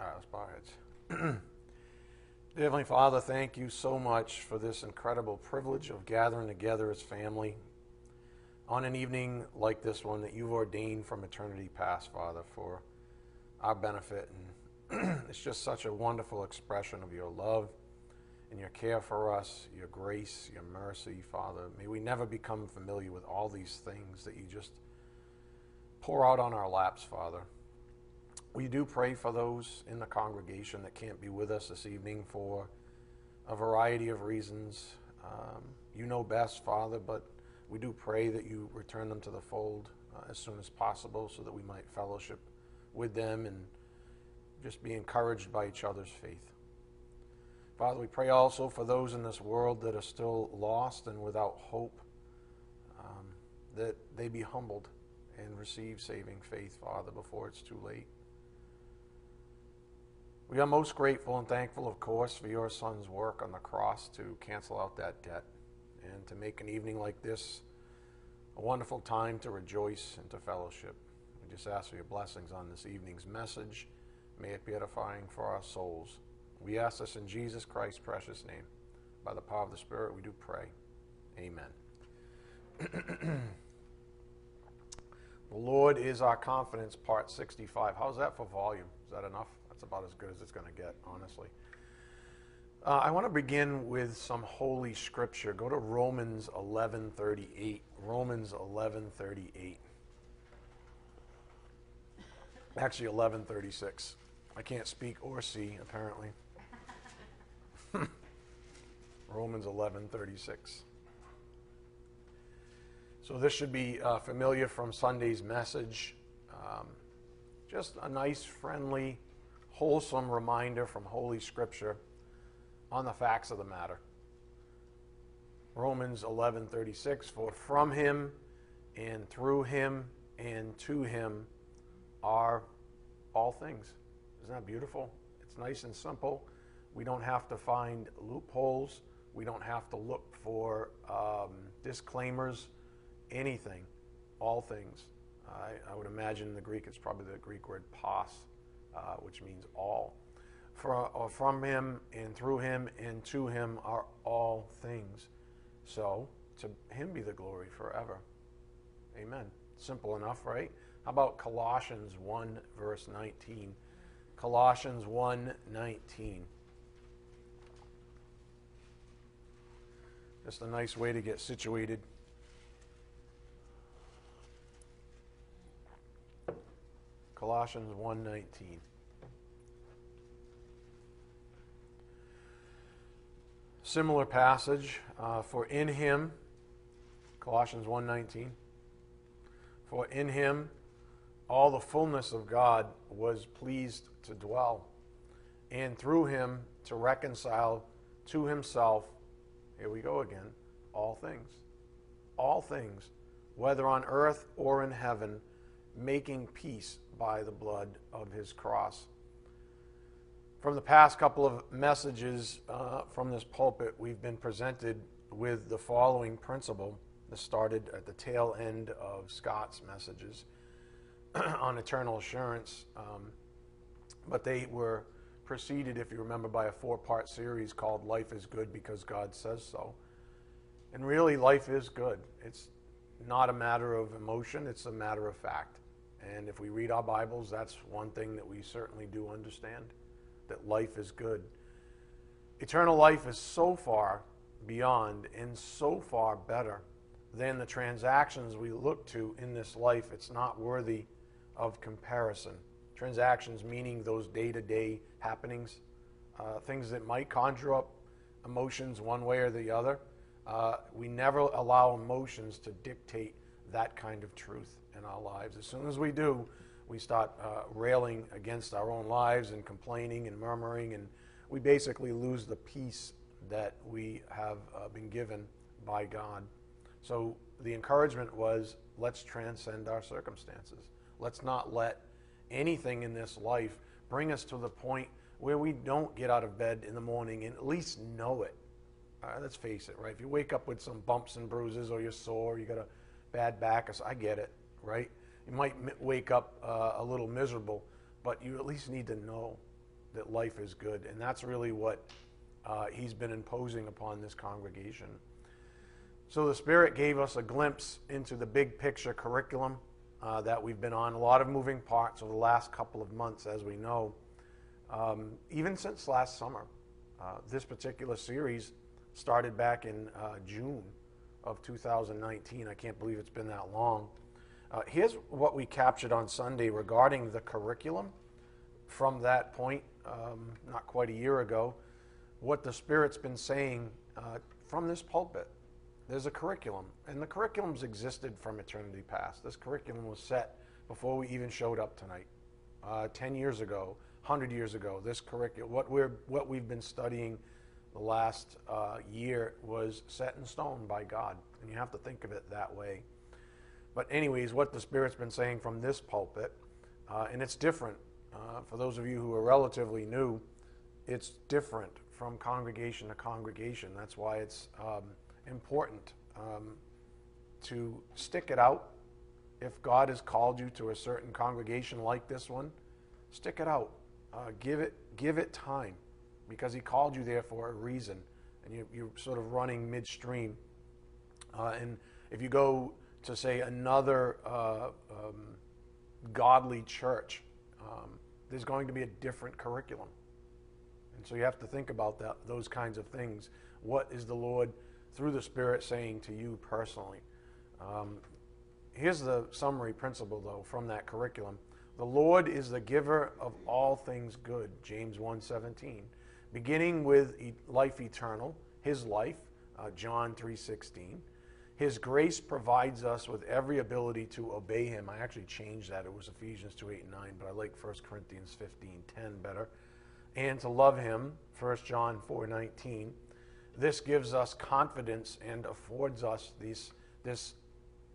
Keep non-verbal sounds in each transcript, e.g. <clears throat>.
All right, let's bow our heads. <clears throat> Dear Heavenly Father, thank you so much for this incredible privilege of gathering together as family on an evening like this one that you've ordained from eternity past, Father, for our benefit. And <clears throat> it's just such a wonderful expression of your love and your care for us, your grace, your mercy, Father. May we never become familiar with all these things that you just pour out on our laps, Father. We do pray for those in the congregation that can't be with us this evening for a variety of reasons. Um, you know best, Father, but we do pray that you return them to the fold uh, as soon as possible so that we might fellowship with them and just be encouraged by each other's faith. Father, we pray also for those in this world that are still lost and without hope, um, that they be humbled and receive saving faith, Father, before it's too late. We are most grateful and thankful, of course, for your son's work on the cross to cancel out that debt and to make an evening like this a wonderful time to rejoice and to fellowship. We just ask for your blessings on this evening's message. May it be edifying for our souls. We ask this in Jesus Christ's precious name. By the power of the Spirit, we do pray. Amen. <clears throat> the Lord is our confidence, part 65. How's that for volume? Is that enough? That's about as good as it's going to get, honestly. Uh, I want to begin with some holy scripture. Go to Romans 11:38. Romans 11:38. Actually 11:36. I can't speak or see apparently. <laughs> Romans 11:36. So this should be uh, familiar from Sunday's message. Um, just a nice, friendly wholesome reminder from Holy Scripture on the facts of the matter. Romans 11:36 for from him and through him and to him are all things. Isn't that beautiful? It's nice and simple. We don't have to find loopholes. We don't have to look for um, disclaimers, anything, all things. I, I, would imagine in the Greek it's probably the Greek word pas, uh, which means all. For, uh, from him and through him and to him are all things. So to him be the glory forever. Amen. Simple enough, right? How about Colossians 1, verse 19? Colossians 1 19. Just a nice way to get situated. Colossians 1:19. Similar passage uh, for in him Colossians 1:19 For in him all the fullness of God was pleased to dwell and through him to reconcile to himself here we go again all things all things whether on earth or in heaven making peace by the blood of his cross. From the past couple of messages uh, from this pulpit, we've been presented with the following principle. This started at the tail end of Scott's messages <clears throat> on eternal assurance, um, but they were preceded, if you remember, by a four part series called Life is Good Because God Says So. And really, life is good. It's not a matter of emotion, it's a matter of fact. And if we read our Bibles, that's one thing that we certainly do understand that life is good. Eternal life is so far beyond and so far better than the transactions we look to in this life. It's not worthy of comparison. Transactions meaning those day to day happenings, uh, things that might conjure up emotions one way or the other. Uh, we never allow emotions to dictate that kind of truth in our lives. As soon as we do, we start uh, railing against our own lives and complaining and murmuring, and we basically lose the peace that we have uh, been given by God. So the encouragement was let's transcend our circumstances. Let's not let anything in this life bring us to the point where we don't get out of bed in the morning and at least know it. Uh, let's face it, right? If you wake up with some bumps and bruises or you're sore, you got a bad back, I get it right? You might wake up uh, a little miserable, but you at least need to know that life is good. And that's really what uh, he's been imposing upon this congregation. So the Spirit gave us a glimpse into the big picture curriculum uh, that we've been on. A lot of moving parts over the last couple of months, as we know, um, even since last summer. Uh, this particular series started back in uh, June of 2019. I can't believe it's been that long. Uh, here's what we captured on Sunday regarding the curriculum from that point, um, not quite a year ago, what the Spirit's been saying uh, from this pulpit. There's a curriculum, and the curriculum's existed from eternity past. This curriculum was set before we even showed up tonight, uh, 10 years ago, 100 years ago. This curriculum, what, we're, what we've been studying the last uh, year, was set in stone by God, and you have to think of it that way. But, anyways, what the Spirit's been saying from this pulpit, uh, and it's different. Uh, for those of you who are relatively new, it's different from congregation to congregation. That's why it's um, important um, to stick it out. If God has called you to a certain congregation like this one, stick it out. Uh, give it give it time, because He called you there for a reason, and you, you're sort of running midstream. Uh, and if you go to say another uh, um, godly church, um, there's going to be a different curriculum, and so you have to think about that those kinds of things. What is the Lord? through the Spirit saying to you personally. Um, here's the summary principle, though, from that curriculum. The Lord is the giver of all things good, James 1.17. Beginning with life eternal, his life, uh, John 3.16. His grace provides us with every ability to obey him. I actually changed that. It was Ephesians 2, 8, and 9, but I like 1 Corinthians 15, 10 better. And to love him, 1 John 4, 19 this gives us confidence and affords us these, this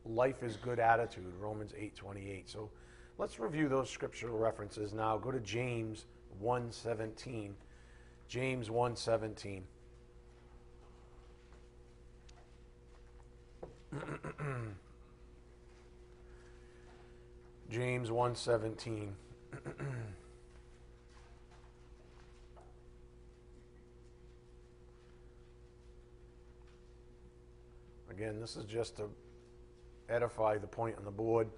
life is good attitude, Romans 8:28. So let's review those scriptural references now. Go to James 1:17. James 1:17. <clears throat> James 1:17. <clears throat> Again, this is just to edify the point on the board.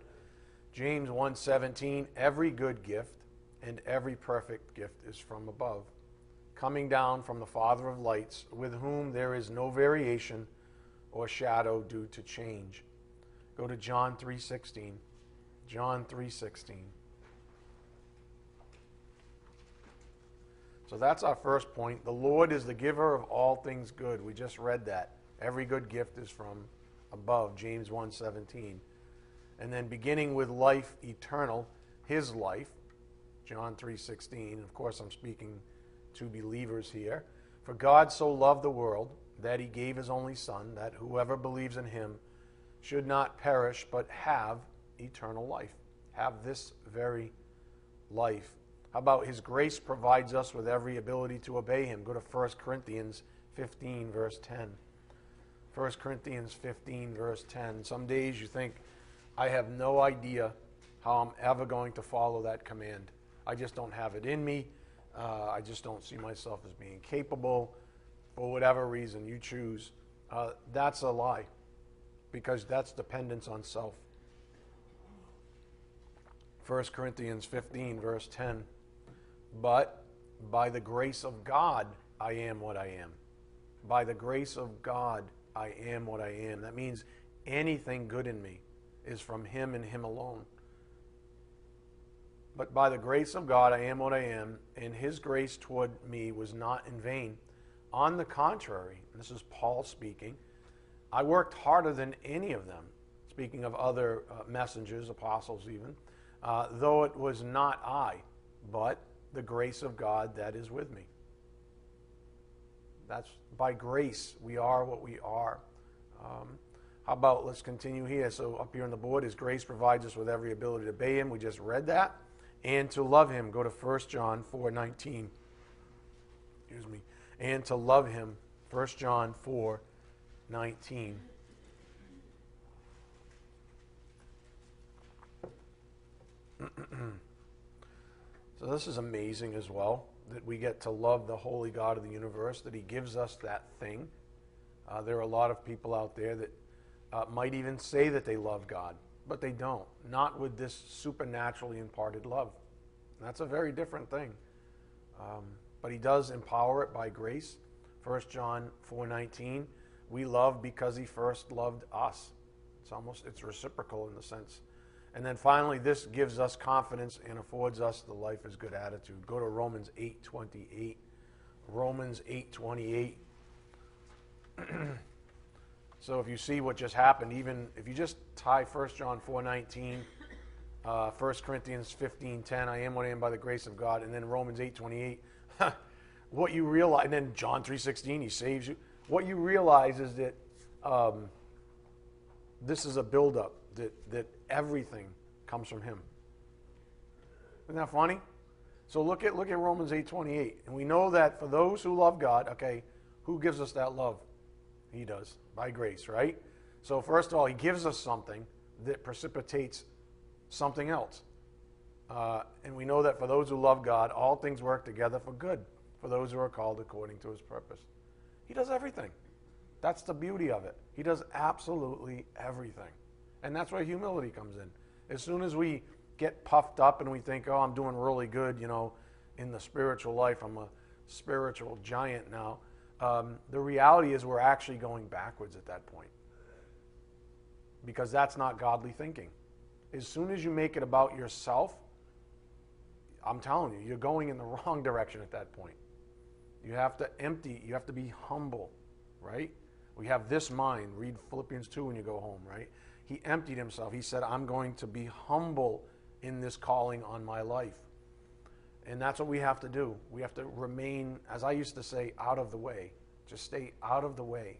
James 1:17 Every good gift and every perfect gift is from above, coming down from the Father of lights, with whom there is no variation or shadow due to change. Go to John 3:16. John 3:16. So that's our first point. The Lord is the giver of all things good. We just read that. Every good gift is from above, James 1:17. And then beginning with life eternal, his life, John 3:16. Of course, I'm speaking to believers here. For God so loved the world that he gave his only son that whoever believes in him should not perish but have eternal life. Have this very life. How about his grace provides us with every ability to obey him? Go to 1 Corinthians 15 verse 10. 1 Corinthians 15, verse 10. Some days you think, I have no idea how I'm ever going to follow that command. I just don't have it in me. Uh, I just don't see myself as being capable for whatever reason you choose. Uh, that's a lie because that's dependence on self. 1 Corinthians 15, verse 10. But by the grace of God, I am what I am. By the grace of God, I am what I am. That means anything good in me is from Him and Him alone. But by the grace of God, I am what I am, and His grace toward me was not in vain. On the contrary, this is Paul speaking, I worked harder than any of them, speaking of other uh, messengers, apostles even, uh, though it was not I, but the grace of God that is with me. That's by grace we are what we are. Um, how about let's continue here? So up here on the board is grace provides us with every ability to obey Him. We just read that, and to love Him. Go to 1 John four nineteen. Excuse me. And to love Him. 1 John four nineteen. <clears throat> so this is amazing as well. that we get to love the holy God of the universe, that He gives us that thing. Uh, there are a lot of people out there that uh, might even say that they love God, but they don't. Not with this supernaturally imparted love. That's a very different thing. Um, but He does empower it by grace. 1 John 4:19, we love because He first loved us. It's almost it's reciprocal in the sense and then finally, this gives us confidence and affords us the life is good attitude. Go to Romans 8:28. Romans 8:28. <clears throat> so if you see what just happened, even if you just tie 1 John 4:19, uh, 1 Corinthians 15:10, I am what I am by the grace of God, and then Romans 8:28, what you realize, and then John 3:16, He saves you. What you realize is that um, this is a buildup that, that everything comes from him. Isn't that funny? So look at look at Romans 8:28. And we know that for those who love God, okay, who gives us that love? He does, by grace, right? So first of all, he gives us something that precipitates something else. Uh, and we know that for those who love God, all things work together for good for those who are called according to his purpose. He does everything. That's the beauty of it. He does absolutely everything. And that's where humility comes in. As soon as we get puffed up and we think, oh, I'm doing really good, you know, in the spiritual life, I'm a spiritual giant now, um, the reality is we're actually going backwards at that point. Because that's not godly thinking. As soon as you make it about yourself, I'm telling you, you're going in the <laughs> wrong direction at that point. You have to empty, you have to be humble, right? We have this mind. Read Philippians 2 when you go home, right? he emptied himself. He said, I'm going to be humble in this calling on my life. And that's what we have to do. We have to remain, as I used to say, out of the way. Just stay out of the way.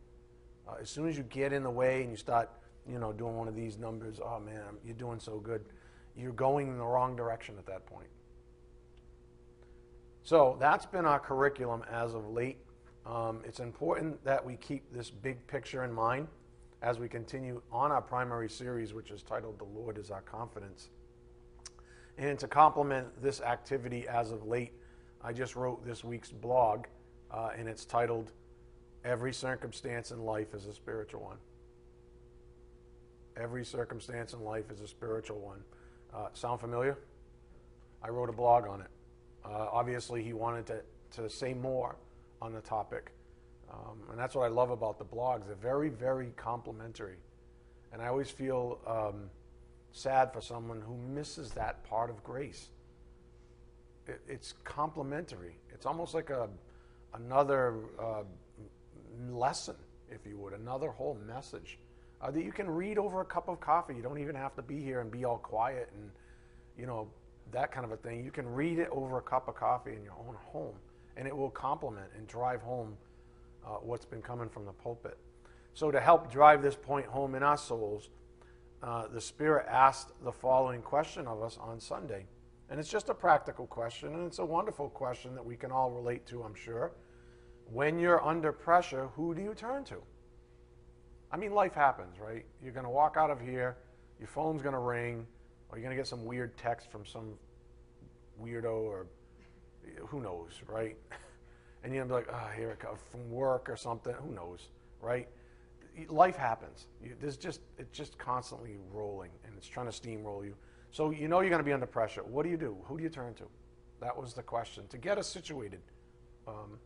Uh, as soon as you get in the way and you start, you know, doing one of these numbers, oh man, you're doing so good, you're going in the wrong direction at that point. So that's been our curriculum as of late. Um, it's important that we keep this big picture in mind as we continue on our primary series, which is titled The Lord is Our Confidence. And to complement this activity as of late, I just wrote this week's blog, uh, and it's titled Every Circumstance in Life is a Spiritual One. Every circumstance in life is a spiritual one. Uh, sound familiar? I wrote a blog on it. Uh, obviously, he wanted to, to say more on the topic. Um, and that's what I love about the blogs. They're very, very complimentary. And I always feel um, sad for someone who misses that part of grace. It, it's complimentary. It's almost like a, another uh, lesson, if you would, another whole message uh, that you can read over a cup of coffee. You don't even have to be here and be all quiet and, you know, that kind of a thing. You can read it over a cup of coffee in your own home, and it will complement and drive home uh, what's been coming from the pulpit. So, to help drive this point home in our souls, uh, the Spirit asked the following question of us on Sunday. And it's just a practical question, and it's a wonderful question that we can all relate to, I'm sure. When you're under pressure, who do you turn to? I mean, life happens, right? You're going to walk out of here, your phone's going to ring, or you're going to get some weird text from some weirdo or who knows, right? <laughs> and you're gonna be like, oh, here it comes from work or something. Who knows, right? Life happens. You, there's just it's just constantly rolling, and it's trying to steamroll you. So you know you're going to be under pressure. What do you do? Who do you turn to? That was the question. To get us situated, um,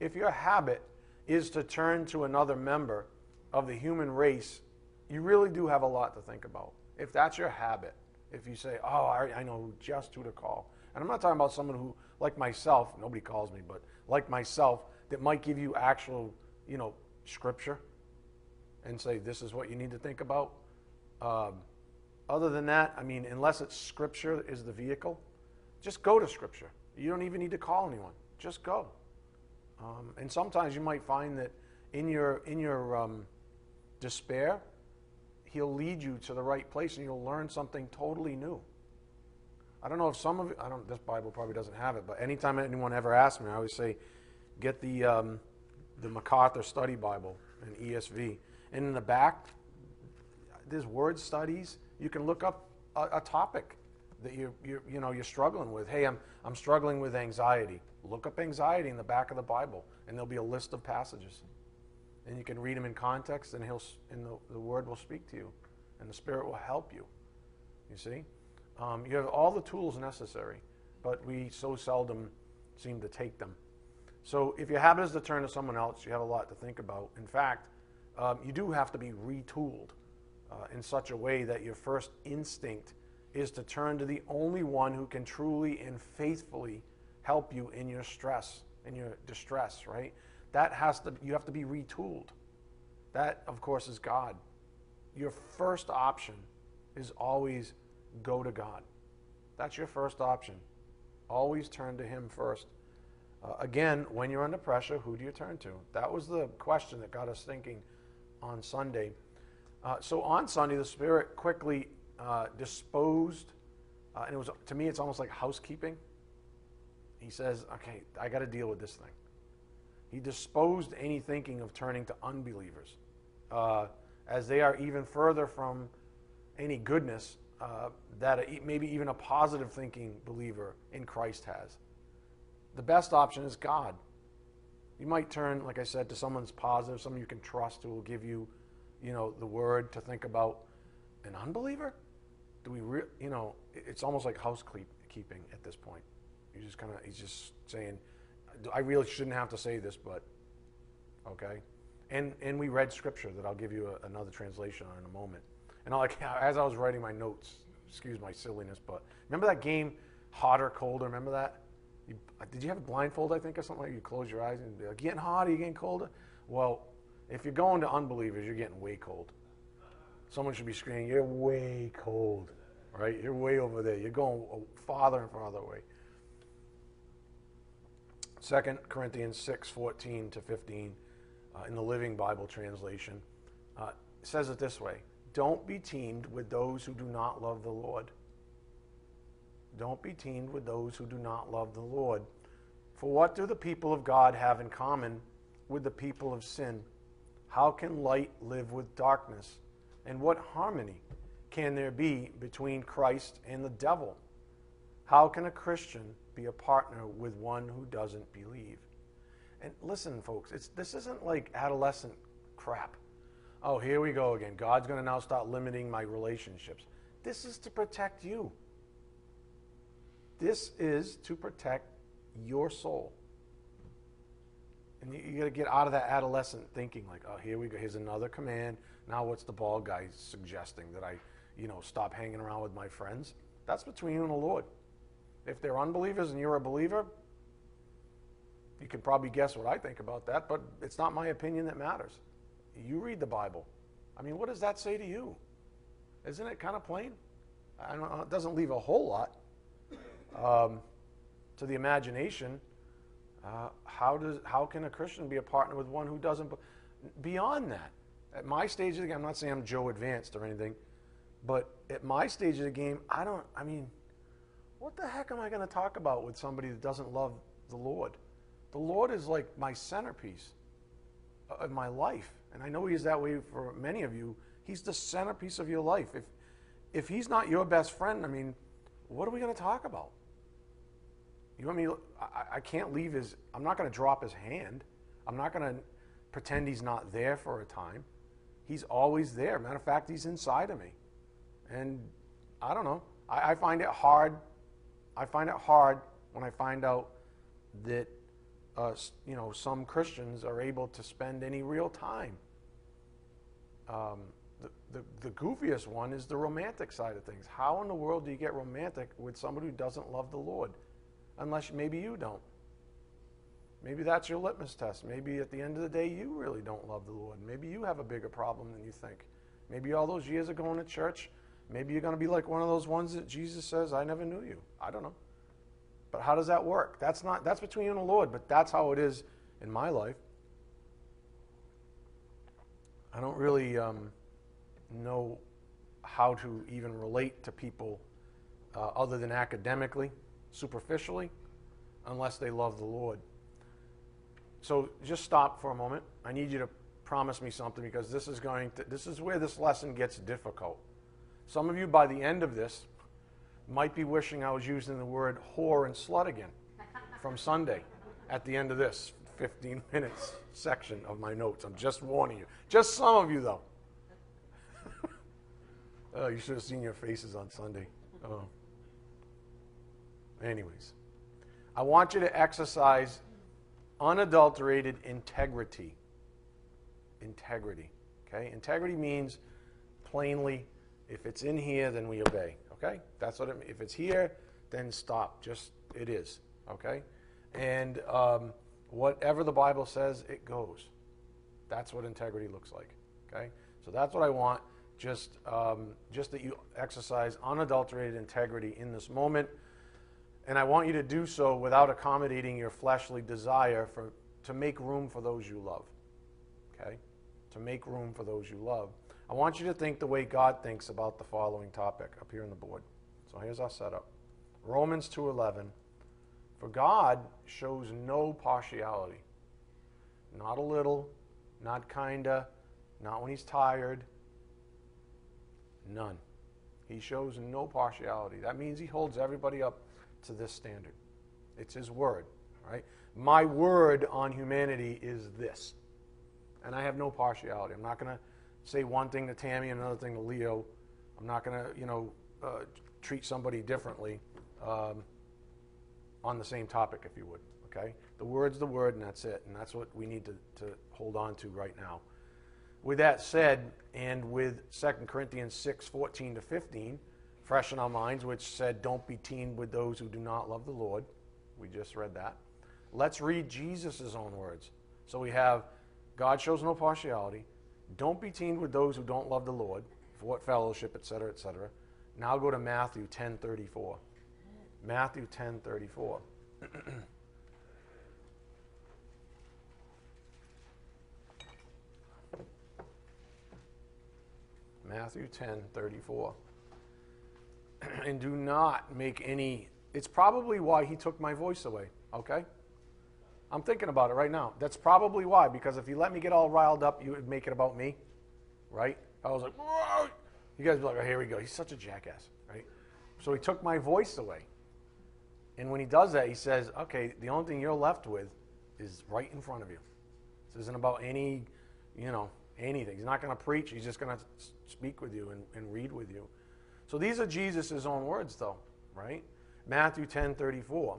if your habit is to turn to another member of the human race, you really do have a lot to think about. If that's your habit, if you say, "Oh, I, I know just who to call," and I'm not talking about someone who, like myself, nobody calls me, but like myself that might give you actual, you know, scripture and say this is what you need to think about. Um, other than that, I mean, unless it's scripture is the vehicle, just go to scripture. You don't even need to call anyone. Just go. Um, and sometimes you might find that in your in your um, despair, he'll lead you to the right place, and you'll learn something totally new. I don't know if some of it, I don't, this Bible probably doesn't have it, but anytime anyone ever asks me, I always say, get the, um, the MacArthur Study Bible and ESV. And in the back, there's word studies. You can look up a, a topic that you, you, you know, you're struggling with. Hey, I'm, I'm struggling with anxiety. Look up anxiety in the back of the Bible, and there'll be a list of passages. And you can read them in context, and, he'll, and the, the Word will speak to you, and the Spirit will help you. You see? Um, you have all the tools necessary, but we so seldom seem to take them. So if your habit is to turn to someone else, you have a lot to think about. In fact, um, you do have to be retooled uh, in such a way that your first instinct is to turn to the only one who can truly and faithfully help you in your stress, in your distress, right? That has to, you have to be retooled. That, of course, is God. Your first option is always go to God. That's your first option. Always turn to Him first. Uh, again, when you're under pressure, who do you turn to? That was the question that got us thinking on Sunday. Uh, so on Sunday, the Spirit quickly uh, disposed, uh, and it was to me, it's almost like housekeeping. He says, okay, I got to deal with this thing. He disposed any thinking of turning to unbelievers, uh, as they are even further from any goodness uh, that maybe even a positive thinking believer in Christ has. The best option is God. You might turn, like I said, to someone's positive, someone you can trust who will give you, you know, the word to think about. An unbeliever? Do we, re- you know, it's almost like housekeeping at this point. You just kind of, he's just saying, I really shouldn't have to say this, but okay. And and we read scripture that I'll give you a, another translation on in a moment. And I, like <laughs> as I was writing my notes, excuse my silliness, but remember that game, hotter, colder. Remember that? You, did you have a blindfold? I think or something like you close your eyes and be like, getting hotter, you getting colder. Well, if you're going to unbelievers, you're getting way cold. Someone should be screaming, "You're way cold." Right? You're way over there. You're going oh, farther and farther away. 2 Corinthians 6 14 to 15 uh, in the Living Bible translation uh, says it this way Don't be teamed with those who do not love the Lord. Don't be teamed with those who do not love the Lord. For what do the people of God have in common with the people of sin? How can light live with darkness? And what harmony can there be between Christ and the devil? How can a Christian be a partner with one who doesn't believe. And listen, folks, it's, this isn't like adolescent crap. Oh, here we go again. God's going to now start limiting my relationships. This is to protect you. This is to protect your soul. And you, you got to get out of that adolescent thinking like, oh, here we go. Here's another command. Now what's the ball guy suggesting that I, you know, stop hanging around with my friends? That's between you and the Lord. If they're unbelievers and you're a believer, you can probably guess what I think about that, but it's not my opinion that matters. You read the Bible. I mean, what does that say to you? Isn't it kind of plain? It doesn't leave a whole lot um, to the imagination. Uh, how does how can a Christian be a partner with one who doesn't? Beyond that, at my stage of the game, I'm not saying I'm Joe Advanced or anything, but at my stage of the game, I don't. I mean, what the heck am I going to talk about with somebody that doesn't love the Lord? The Lord is like my centerpiece of my life. And I know He's that way for many of you. He's the centerpiece of your life. If, if He's not your best friend, I mean, what are we going to talk about? You want me? I, I can't leave his. I'm not going to drop his hand. I'm not going to pretend he's not there for a time. He's always there. Matter of fact, he's inside of me. And I don't know. I, I find it hard I find it hard when I find out that uh, you know some Christians are able to spend any real time. Um, the, the, the goofiest one is the romantic side of things. How in the world do you get romantic with somebody who doesn't love the Lord? Unless maybe you don't. Maybe that's your litmus test. Maybe at the end of the day, you really don't love the Lord. Maybe you have a bigger problem than you think. Maybe all those years of going to church, Maybe you're going to be like one of those ones that Jesus says, I never knew you. I don't know. But how does that work? That's not that's between you and the Lord, but that's how it is in my life. I don't really um, know how to even relate to people uh, other than academically, superficially, unless they love the Lord. So just stop for a moment. I need you to promise me something because this is going to this is where this lesson gets difficult. Some of you, by the end of this, might be wishing I was using the word whore and slut again from Sunday. at the end of this 15 <laughs> minutes section of my notes. I'm just warning you. Just some of you, though. <laughs> oh, you should have seen your faces on Sunday. Oh. Anyways, I want you to exercise unadulterated integrity. Integrity. Okay? Integrity means plainly, if it's in here, then we obey. Okay? That's what it. If it's here, then stop. Just, it is. Okay? And um, whatever the Bible says, it goes. That's what integrity looks like. Okay? So that's what I want. Just, um, just that you exercise unadulterated integrity in this moment. And I want you to do so without accommodating your fleshly desire for, to make room for those you love. Okay? To make room for those you love. I want you to think the way God thinks about the following topic up here on the board. So here's our setup. Romans 2:11 For God shows no partiality. Not a little, not kinda, not when he's tired. None. He shows no partiality. That means he holds everybody up to this standard. It's his word, right? My word on humanity is this. And I have no partiality. I'm not going to say one thing to Tammy and another thing to Leo. I'm not going to, you know, uh, treat somebody differently um, on the same topic, if you would. Okay? The word's the word, and that's it. And that's what we need to, to hold on to right now. With that said, and with 2 Corinthians 6 14 to 15, fresh in our minds, which said, Don't be teamed with those who do not love the Lord. We just read that. Let's read Jesus' own words. So we have God shows no partiality. Don't be teamed with those who don't love the Lord, for what fellowship, etc., etc. Now go to Matthew 10:34. Matthew 10:34. <clears throat> Matthew 10:34. <clears throat> and do not make any it's probably why he took my voice away, okay? I'm thinking about it right now. That's probably why, because if you let me get all riled up, you would make it about me, right? I was like, Whoa! you guys be like, oh, here we go. He's such a jackass, right? So he took my voice away. And when he does that, he says, okay, the only thing you're left with is right in front of you. This isn't about any, you know, anything. He's not going to preach. He's just going to speak with you and, and read with you. So these are Jesus' own words, though, right? Matthew 10 34.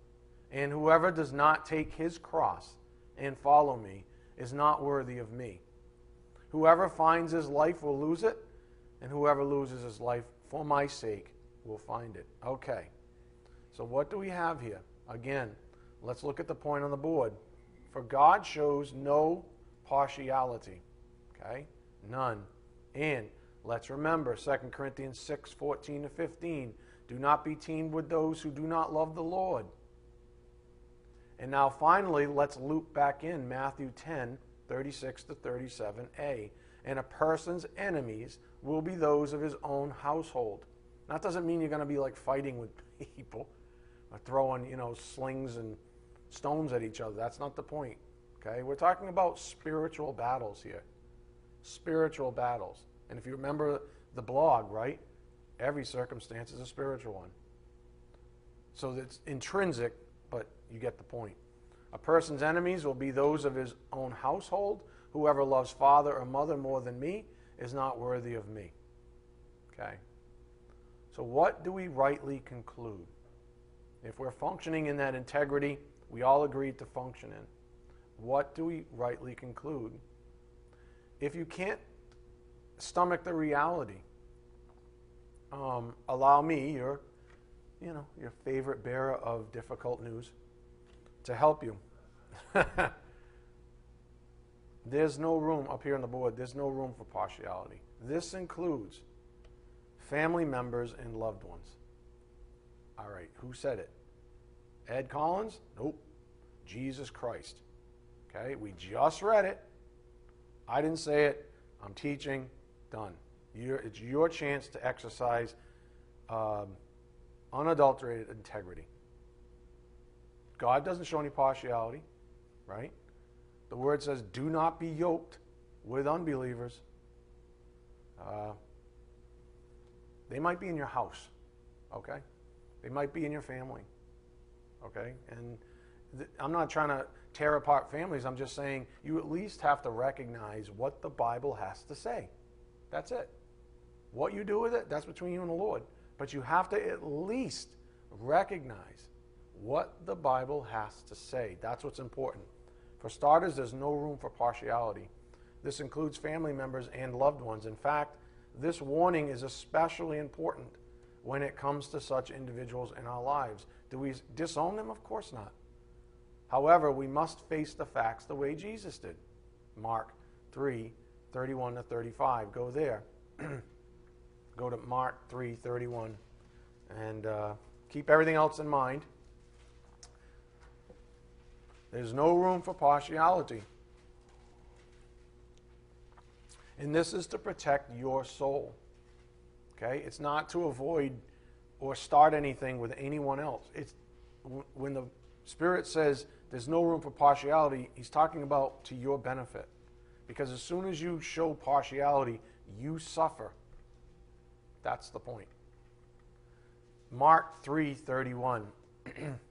And whoever does not take his cross and follow me is not worthy of me. Whoever finds his life will lose it, and whoever loses his life for my sake will find it. Okay. So, what do we have here? Again, let's look at the point on the board. For God shows no partiality. Okay? None. And let's remember 2 Corinthians 6 14 to 15. Do not be teamed with those who do not love the Lord. And now, finally, let's loop back in Matthew 10 36 to 37a. And a person's enemies will be those of his own household. That doesn't mean you're going to be like fighting with <laughs> people or throwing, you know, slings and stones at each other. That's not the point. Okay? We're talking about spiritual battles here. Spiritual battles. And if you remember the blog, right? Every circumstance is a spiritual one. So it's intrinsic you get the point. A person's enemies will be those of his own household. Whoever loves father or mother more than me is not worthy of me. Okay? So, what do we rightly conclude? If we're functioning in that integrity we all agreed to function in, what do we rightly conclude? If you can't stomach the reality, um, allow me, your you know, your favorite bearer of difficult news to help you. <laughs> there's no room up here on the board, there's no room for partiality. This includes family members and loved ones. All right, who said it? Ed Collins? Nope. Jesus Christ. Okay? We just read it. I didn't say it. I'm teaching. Done. You're, it's your chance to exercise um, unadulterated integrity. God doesn't show any partiality, right? The word says, do not be yoked with unbelievers. Uh, they might be in your house, okay? They might be in your family, okay? And th- I'm not trying to tear apart families. I'm just saying you at least have to recognize what the Bible has to say. That's it. What you do with it, that's between you and the Lord. But you have to at least recognize what the Bible has to say. That's what's important. For starters, there's no room for partiality. This includes family members and loved ones. In fact, this warning is especially important when it comes to such individuals in our lives. Do we disown them? Of course not. However, we must face the facts the way Jesus did. Mark 3 31 to 35. Go there. <clears throat> Go to Mark 3 31 and uh, keep everything else in mind. There's no room for partiality. And this is to protect your soul. Okay? It's not to avoid or start anything with anyone else. It's when the Spirit says there's no room for partiality, he's talking about to your benefit. Because as soon as you show partiality, you suffer. That's the point. Mark 3:31 <clears throat>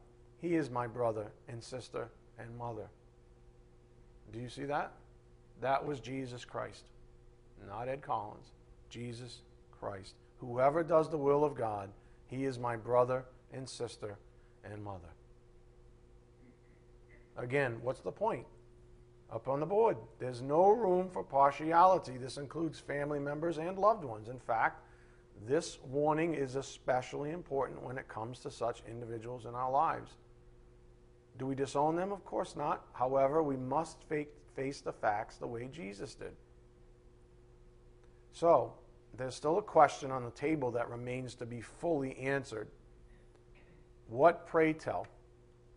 he is my brother and sister and mother. Do you see that? That was Jesus Christ, not Ed Collins. Jesus Christ. Whoever does the will of God, he is my brother and sister and mother. Again, what's the point? Up on the board. There's no room for partiality. This includes family members and loved ones. In fact, this warning is especially important when it comes to such individuals in our lives. Do we disown them? Of course not. However, we must face the facts the way Jesus did. So, there's still a question on the table that remains to be fully answered. What, pray tell,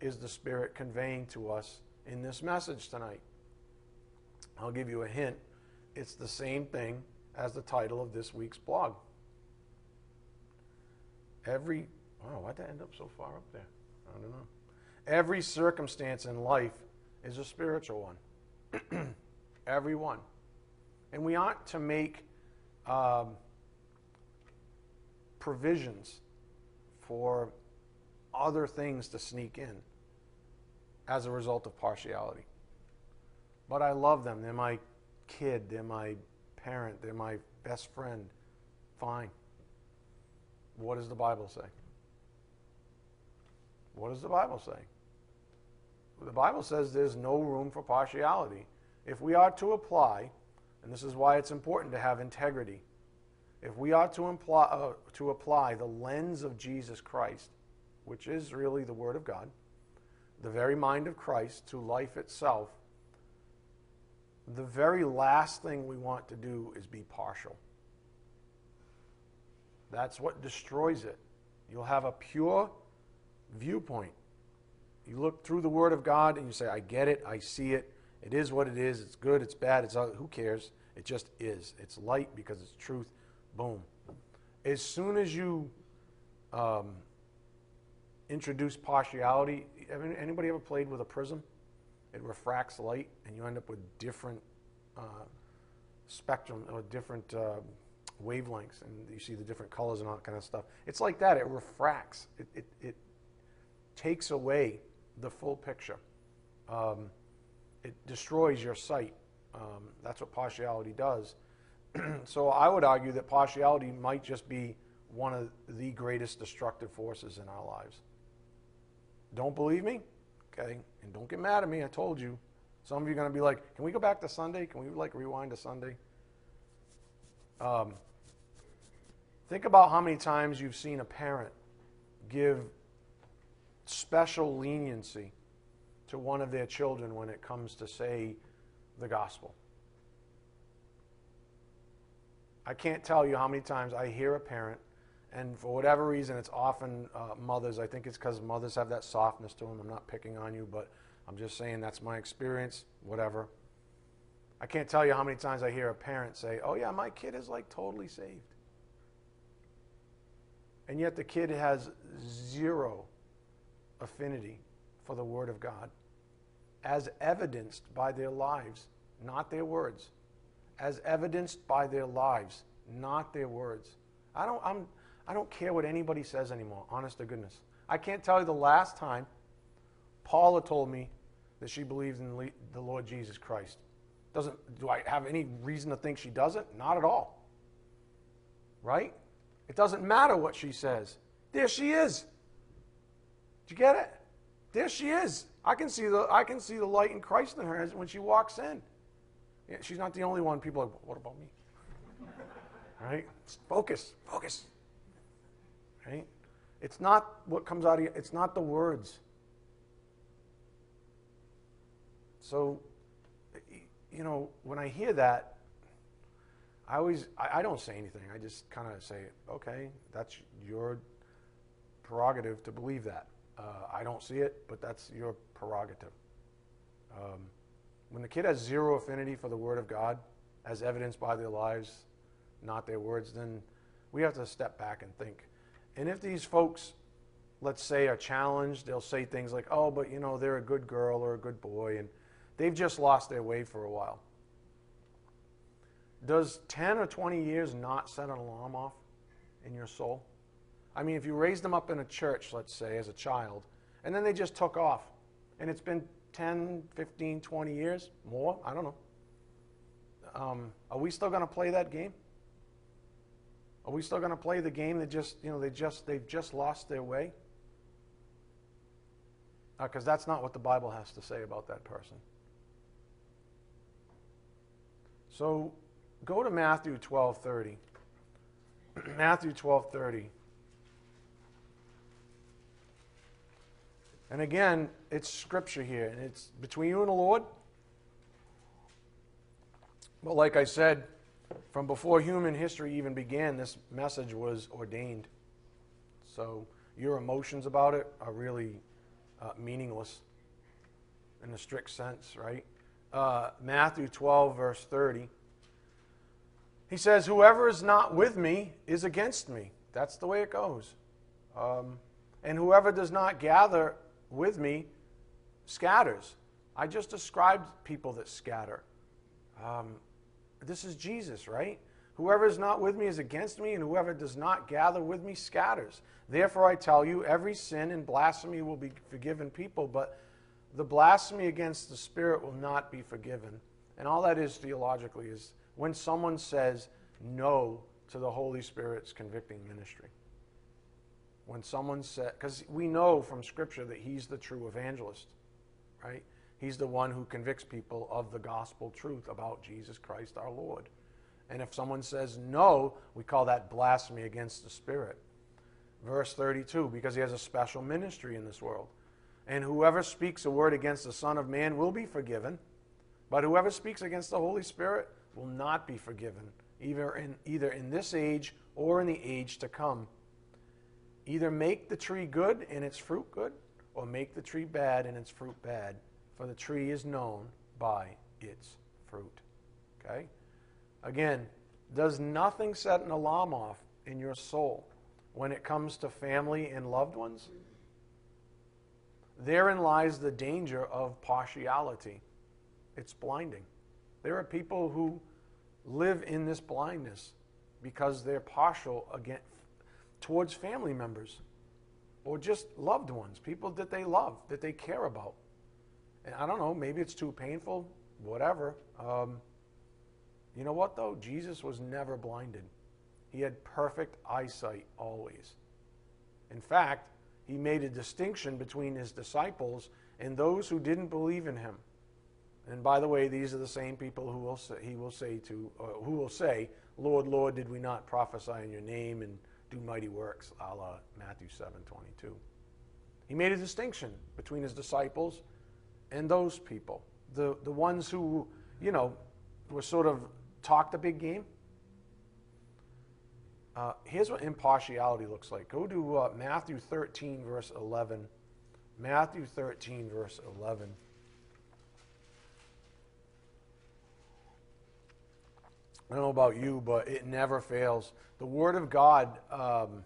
is the Spirit conveying to us in this message tonight? I'll give you a hint. It's the same thing as the title of this week's blog. Every, wow, why'd that end up so far up there? I don't know. Every circumstance in life is a spiritual one. <clears throat> Every one. And we ought to make um, provisions for other things to sneak in as a result of partiality. But I love them. They're my kid, they're my parent, they're my best friend. Fine. What does the Bible say? What does the Bible say? The Bible says there's no room for partiality. If we are to apply, and this is why it's important to have integrity, if we are to, imply, uh, to apply the lens of Jesus Christ, which is really the Word of God, the very mind of Christ to life itself, the very last thing we want to do is be partial. That's what destroys it. You'll have a pure viewpoint. You look through the Word of God and you say, I get it, I see it, it is what it is, it's good, it's bad, it's who cares? It just is. It's light because it's truth. Boom. As soon as you um, introduce partiality, anybody ever played with a prism? It refracts light, and you end up with different uh, spectrum or different uh, wavelengths, and you see the different colors and all that kind of stuff. It's like that. It refracts. It, it, it takes away the full picture. Um, it destroys your sight. Um, that's what partiality does. <clears throat> so I would argue that partiality might just be one of the greatest destructive forces in our lives. Don't believe me? Okay? And don't get mad at me. I told you. Some of you are going to be like, can we go back to Sunday? Can we like rewind to Sunday? Um, think about how many times you've seen a parent give special leniency to one of their children when it comes to, say, the gospel. I can't tell you how many times I hear a parent, and for whatever reason, it's often uh, mothers. I think it's because mothers have that softness to them. I'm not picking on you, but I'm just saying that's my experience, whatever. I can't tell you how many times I hear a parent say, Oh, yeah, my kid is like totally saved. And yet the kid has zero affinity for the Word of God, as evidenced by their lives, not their words. As evidenced by their lives, not their words. I don't, I'm, I don't care what anybody says anymore, honest to goodness. I can't tell you the last time Paula told me that she believes in the Lord Jesus Christ. Doesn't do I have any reason to think she doesn't? Not at all. Right? It doesn't matter what she says. There she is. Did you get it? There she is. I can see the I can see the light in Christ in her when she walks in. Yeah, she's not the only one. People are like, what about me? right? Focus, focus. Right? It's not what comes out of you, it's not the words. So, you know, when I hear that, I always, I, I don't say anything. I just kind of say, okay, that's your prerogative to believe that. Uh, I don't see it, but that's your prerogative. Um, when the kid has zero affinity for the Word of God, as evidenced by their lives, not their words, then we have to step back and think. And if these folks, let's say, are challenged, they'll say things like, oh, but you know, they're a good girl or a good boy, and They've just lost their way for a while. Does 10 or 20 years not set an alarm off in your soul? I mean, if you raised them up in a church, let's say, as a child, and then they just took off, and it's been 10, 15, 20 years, more, I don't know. Um, are we still going to play that game? Are we still going to play the game that just, you know, they just, they've just lost their way? Because uh, that's not what the Bible has to say about that person. So go to Matthew 12:30. <clears throat> Matthew 12:30. And again, it's scripture here, and it's between you and the Lord. But like I said, from before human history even began, this message was ordained. So your emotions about it are really uh, meaningless in a strict sense, right? uh, Matthew 12, verse 30. He says, Whoever is not with me is against me. That's the way it goes. Um, and whoever does not gather with me scatters. I just described people that scatter. Um, this is Jesus, right? Whoever is not with me is against me, and whoever does not gather with me scatters. Therefore, I tell you, every sin and blasphemy will be forgiven people, but the blasphemy against the Spirit will not be forgiven. And all that is theologically is when someone says no to the Holy Spirit's convicting ministry. When someone says, because we know from Scripture that he's the true evangelist, right? He's the one who convicts people of the gospel truth about Jesus Christ our Lord. And if someone says no, we call that blasphemy against the Spirit. Verse 32, because he has a special ministry in this world. And whoever speaks a word against the Son of Man will be forgiven, but whoever speaks against the Holy Spirit will not be forgiven, either in, either in this age or in the age to come. Either make the tree good and its fruit good, or make the tree bad and its fruit bad, for the tree is known by its fruit. Okay? Again, does nothing set an alarm off in your soul when it comes to family and loved ones? Therein lies the danger of partiality. It's blinding. There are people who live in this blindness because they're partial against, towards family members or just loved ones, people that they love, that they care about. And I don't know, maybe it's too painful, whatever. Um, you know what, though? Jesus was never blinded. He had perfect eyesight always. In fact, he made a distinction between his disciples and those who didn't believe in him. And by the way, these are the same people who will say, he will say to, uh, who will say, Lord, Lord, did we not prophesy in your name and do mighty works, a la Matthew 7 22. He made a distinction between his disciples and those people, the, the ones who, you know, were sort of talked a big game. Uh, here's what impartiality looks like. Go to uh, Matthew 13, verse 11. Matthew 13, verse 11. I don't know about you, but it never fails. The Word of God, um,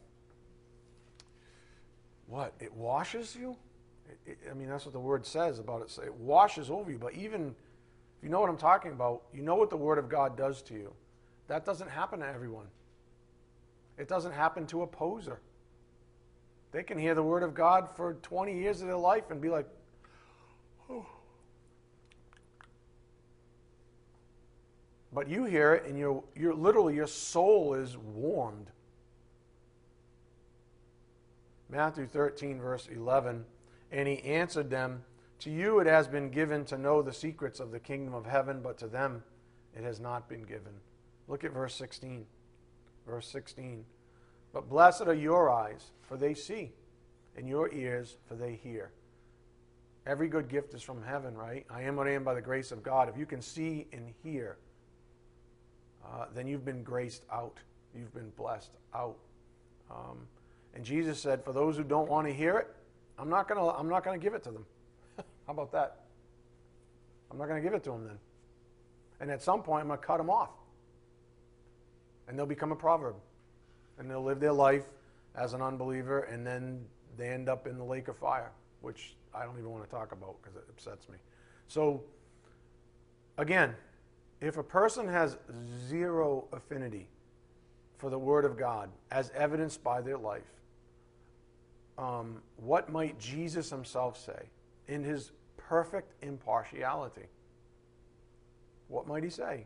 what? It washes you? It, it, I mean, that's what the Word says about it. It washes over you. But even if you know what I'm talking about, you know what the Word of God does to you. That doesn't happen to everyone, it doesn't happen to a poser. They can hear the Word of God for 20 years of their life and be like, oh. But you hear it, and you're, you're literally, your soul is warmed. Matthew 13, verse 11. And he answered them, To you it has been given to know the secrets of the kingdom of heaven, but to them it has not been given. Look at verse 16. Verse 16. But blessed are your eyes, for they see, and your ears, for they hear. Every good gift is from heaven, right? I am what I am by the grace of God. If you can see and hear, uh, then you've been graced out. You've been blessed out. Um, and Jesus said, for those who don't want to hear it, I'm not to I'm not to give it to them. <laughs> How about that? I'm not going to give it to them then. And at some point, I'm to cut them off. And they'll become a proverb. And they'll live their life as an unbeliever, and then they end up in the lake of fire, which I don't even want to talk about because it upsets me. So, again, if a person has zero affinity for the Word of God, as evidenced by their life, um, what might Jesus himself say in his perfect impartiality? What might he say?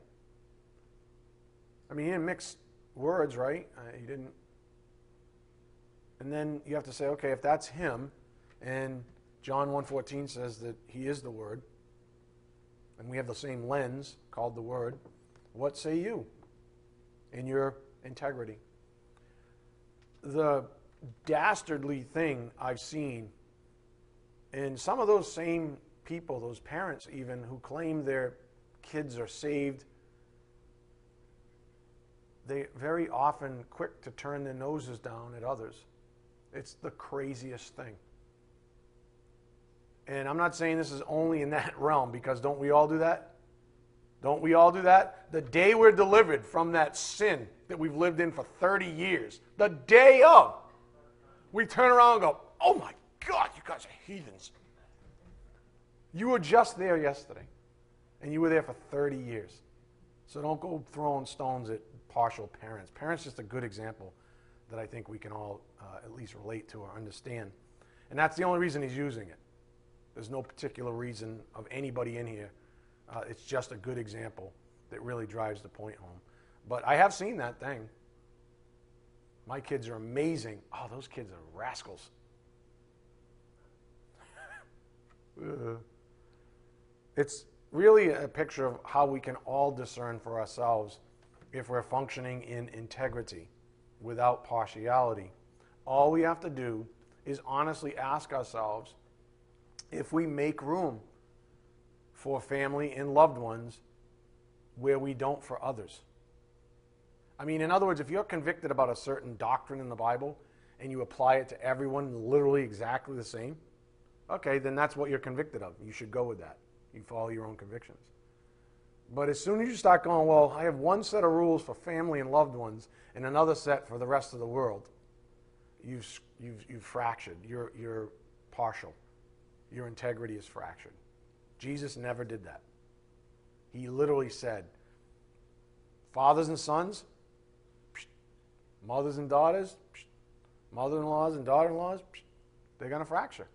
I mean, he didn't mix words, right? Uh, he didn't. And then you have to say, okay, if that's him, and John 1.14 says that he is the Word, and we have the same lens called the Word, what say you in your integrity? The dastardly thing I've seen in some of those same people, those parents even, who claim their kids are saved, they very often quick to turn their noses down at others. It's the craziest thing. And I'm not saying this is only in that <laughs> realm because don't we all do that? Don't we all do that? The day we're delivered from that sin that we've lived in for 30 years, the day of, we turn around and go, oh my God, you guys are heathens. You were just there yesterday, and you were there for 30 years. So don't go throwing stones at partial parents. Parents just a good example that I think we can all uh, at least relate to or understand. And that's the only reason he's using it. There's no particular reason of anybody in here. Uh, it's just a good example that really drives the point home. But I have seen that thing. My kids are amazing. Oh, those kids are rascals. <laughs> it's really a picture of how we can all discern for ourselves if we're functioning in integrity without partiality. All we have to do is honestly ask ourselves if we make room for family and loved ones where we don't for others. I mean, in other words, if you're convicted about a certain doctrine in the Bible and you apply it to everyone literally exactly the same, okay, then that's what you're convicted of. You should go with that. You follow your own convictions. But as soon as you start going, well, I have one set of rules for family and loved ones and another set for the rest of the world, you've, you've, you've fractured. You're, you're partial your integrity is fractured. Jesus never did that. He literally said, fathers and sons, mothers and daughters, mother in laws and daughter in laws, they're going to fracture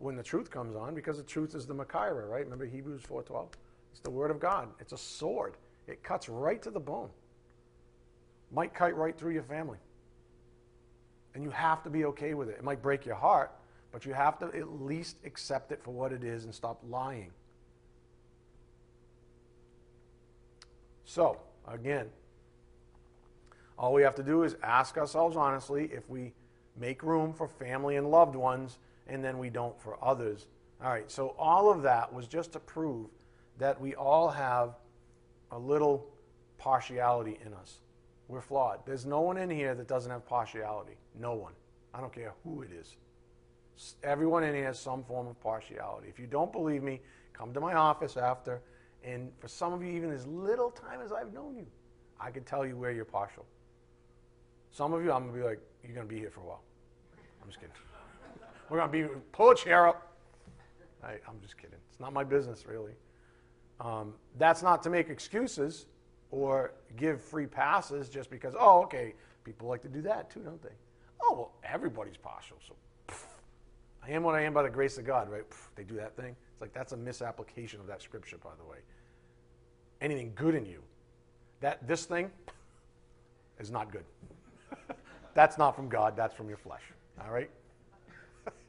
when the truth comes on because the truth is the Machaira, right? Remember Hebrews 4.12? It's the word of God. It's a sword. It cuts right to the bone. Might cut right through your family. And you have to be okay with it. It might break your heart, but you have to at least accept it for what it is and stop lying. So, again, all we have to do is ask ourselves honestly if we make room for family and loved ones and then we don't for others. All right, so all of that was just to prove that we all have a little partiality in us. We're flawed. There's no one in here that doesn't have partiality. No one. I don't care who it is. Everyone in here has some form of partiality. If you don't believe me, come to my office after. And for some of you, even as little time as I've known you, I can tell you where you're partial. Some of you, I'm going to be like, you're going to be here for a while. I'm just kidding. <laughs> We're going to be, pull a chair up. I, am just kidding. It's not my business, really. Um, that's not to make excuses or give free passes just because, oh, okay, people like to do that too, don't they? Oh, well, everybody's partial, so I am what I am by the grace of God, right? They do that thing. It's like that's a misapplication of that scripture, by the way. Anything good in you, that this thing <laughs> is not good. <laughs> that's not from God, that's from your flesh. All right?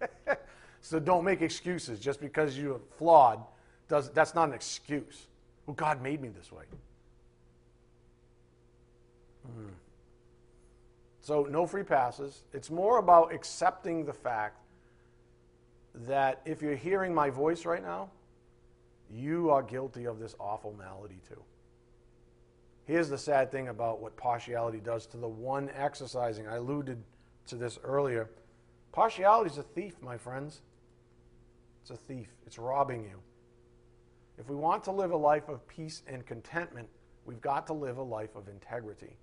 <laughs> so don't make excuses just because you're flawed. Does, that's not an excuse. Well, God made me this way. Mm. So, no free passes. It's more about accepting the fact that if you're hearing my voice right now, you are guilty of this awful malady too. Here's the sad thing about what partiality does to the one exercising. I alluded to this earlier. Partiality is a thief, my friends. It's a thief, it's robbing you. If we want to live a life of peace and contentment, we've got to live a life of integrity.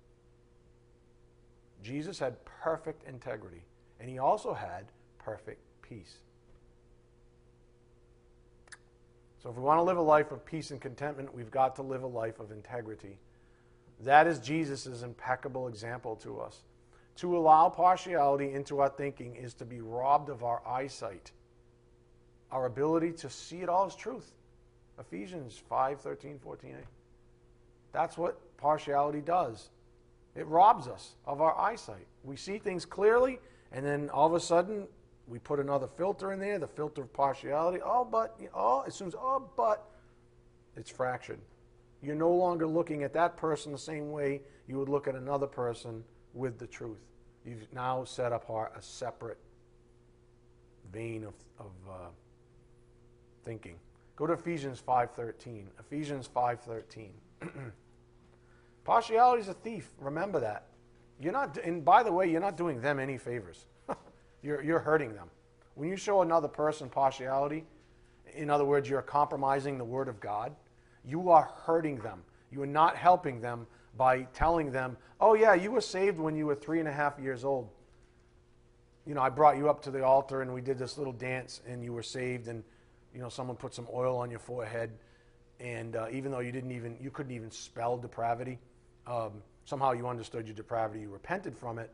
Jesus had perfect integrity, and he also had perfect peace. So, if we want to live a life of peace and contentment, we've got to live a life of integrity. That is Jesus' impeccable example to us. To allow partiality into our thinking is to be robbed of our eyesight, our ability to see it all as truth. Ephesians 5 13, 14. That's what partiality does. It robs us of our eyesight. We see things clearly, and then all of a sudden, we put another filter in there, the filter of partiality. Oh, but, oh, as soon as, oh, but, it's fractured. You're no longer looking at that person the same way you would look at another person with the truth. You've now set apart a separate vein of, of uh, thinking. Go to Ephesians 5.13. Ephesians 5.13. <clears throat> Partiality is a thief. Remember that. You're not, and by the way, you're not doing them any favors. You're, you're hurting them. When you show another person partiality, in other words, you're compromising the Word of God, you are hurting them. You are not helping them by telling them, oh, yeah, you were saved when you were three and a half years old. You know, I brought you up to the altar and we did this little dance and you were saved and, you know, someone put some oil on your forehead. And uh, even though you didn't even, you couldn't even spell depravity, um, somehow you understood your depravity, you repented from it,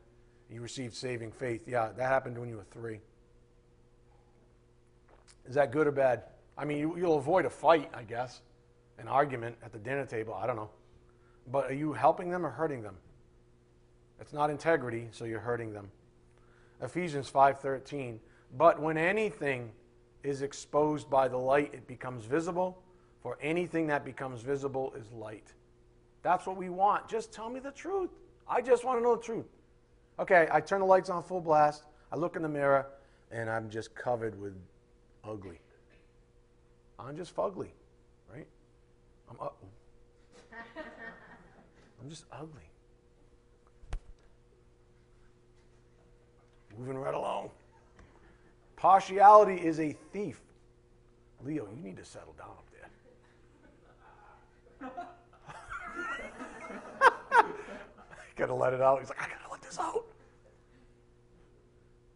you received saving faith. Yeah, that happened when you were three. Is that good or bad? I mean, you, will avoid a fight, I guess, an argument at the dinner table. I don't know. But are you helping them or hurting them? It's not integrity, so you're hurting them. Ephesians 5:13. But when anything is exposed by the light, it becomes visible, for anything that becomes visible is light. That's what we want. Just tell me the truth. I just want to know the truth. Okay, I turn the lights on full blast. I look in the mirror, and I'm just covered with ugly. I'm just fugly, right? I'm, uh, <laughs> I'm just ugly. Moving right along. Partiality is a thief. Leo, you need to settle down up there. <laughs> <laughs> got to let it out. He's like, I got this out.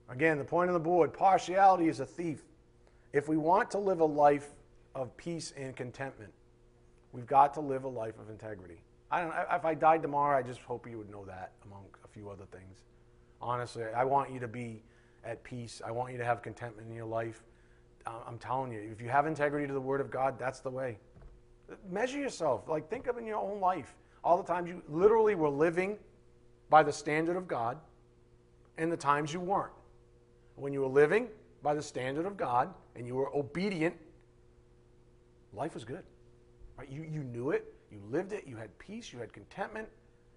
Again, the point on the board partiality is a thief. If we want to live a life of peace and contentment, we've got to live a life of integrity. I don't if I died tomorrow, I just hope you would know that among a few other things. Honestly, I want you to be at peace. I want you to have contentment in your life. I'm telling you, if you have integrity to the Word of God, that's the way. Measure yourself. Like, think of in your own life all the times you literally were living by the standard of God, and the times you weren't. When you were living by the standard of God and you were obedient, life was good. Right? You, you knew it, you lived it, you had peace, you had contentment,